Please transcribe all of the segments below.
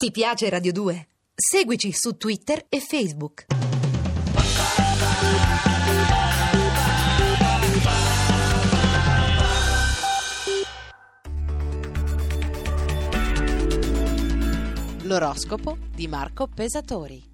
Ti piace Radio 2? Seguici su Twitter e Facebook. L'oroscopo di Marco Pesatori.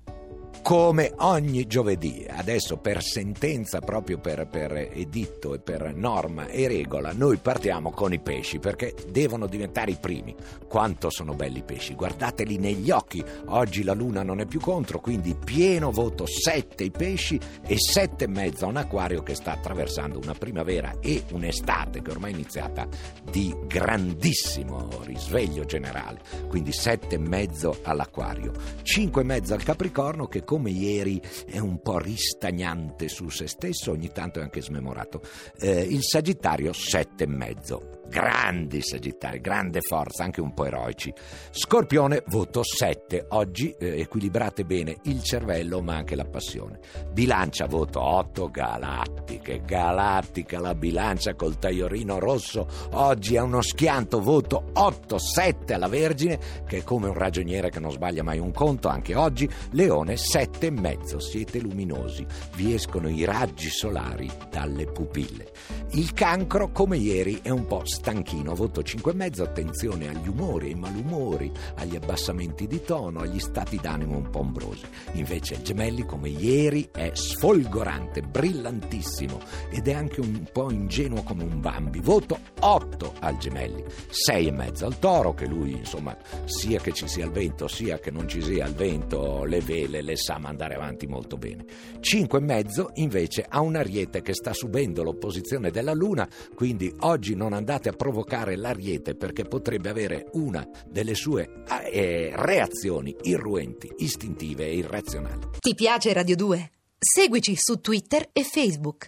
Come ogni giovedì, adesso per sentenza, proprio per, per, editto e per norma e regola, noi partiamo con i pesci perché devono diventare i primi. Quanto sono belli i pesci, guardateli negli occhi. Oggi la luna non è più contro, quindi pieno voto 7 i pesci e 7 e mezzo a un acquario che sta attraversando una primavera e un'estate che ormai è iniziata di grandissimo risveglio generale. Quindi 7 e mezzo all'acquario, 5 e mezzo al capricorno che come ieri è un po' ristagnante su se stesso, ogni tanto è anche smemorato. Eh, il Sagittario e mezzo. Grandi Sagittari, grande forza, anche un po' eroici. Scorpione, voto 7. Oggi eh, equilibrate bene il cervello ma anche la passione. Bilancia, voto 8. Galattiche, galattica la bilancia col tagliorino rosso. Oggi è uno schianto, voto 8. 7 alla Vergine, che è come un ragioniere che non sbaglia mai un conto, anche oggi. Leone, 7 e mezzo. Siete luminosi, vi escono i raggi solari dalle pupille. Il cancro, come ieri, è un po' stanchino, voto 5,5, attenzione agli umori, ai malumori, agli abbassamenti di tono, agli stati d'animo un po' ombrosi. Invece gemelli, come ieri, è sfolgorante, brillantissimo ed è anche un po' ingenuo come un bambi. Voto 8 al gemelli, 6,5 al toro, che lui, insomma, sia che ci sia il vento, sia che non ci sia il vento, le vele le sa mandare avanti molto bene. 5,5 invece ha un ariete che sta subendo l'opposizione della luna, quindi oggi non andate a provocare l'ariete perché potrebbe avere una delle sue eh, reazioni irruenti, istintive e irrazionali. Ti piace Radio 2? Seguici su Twitter e Facebook.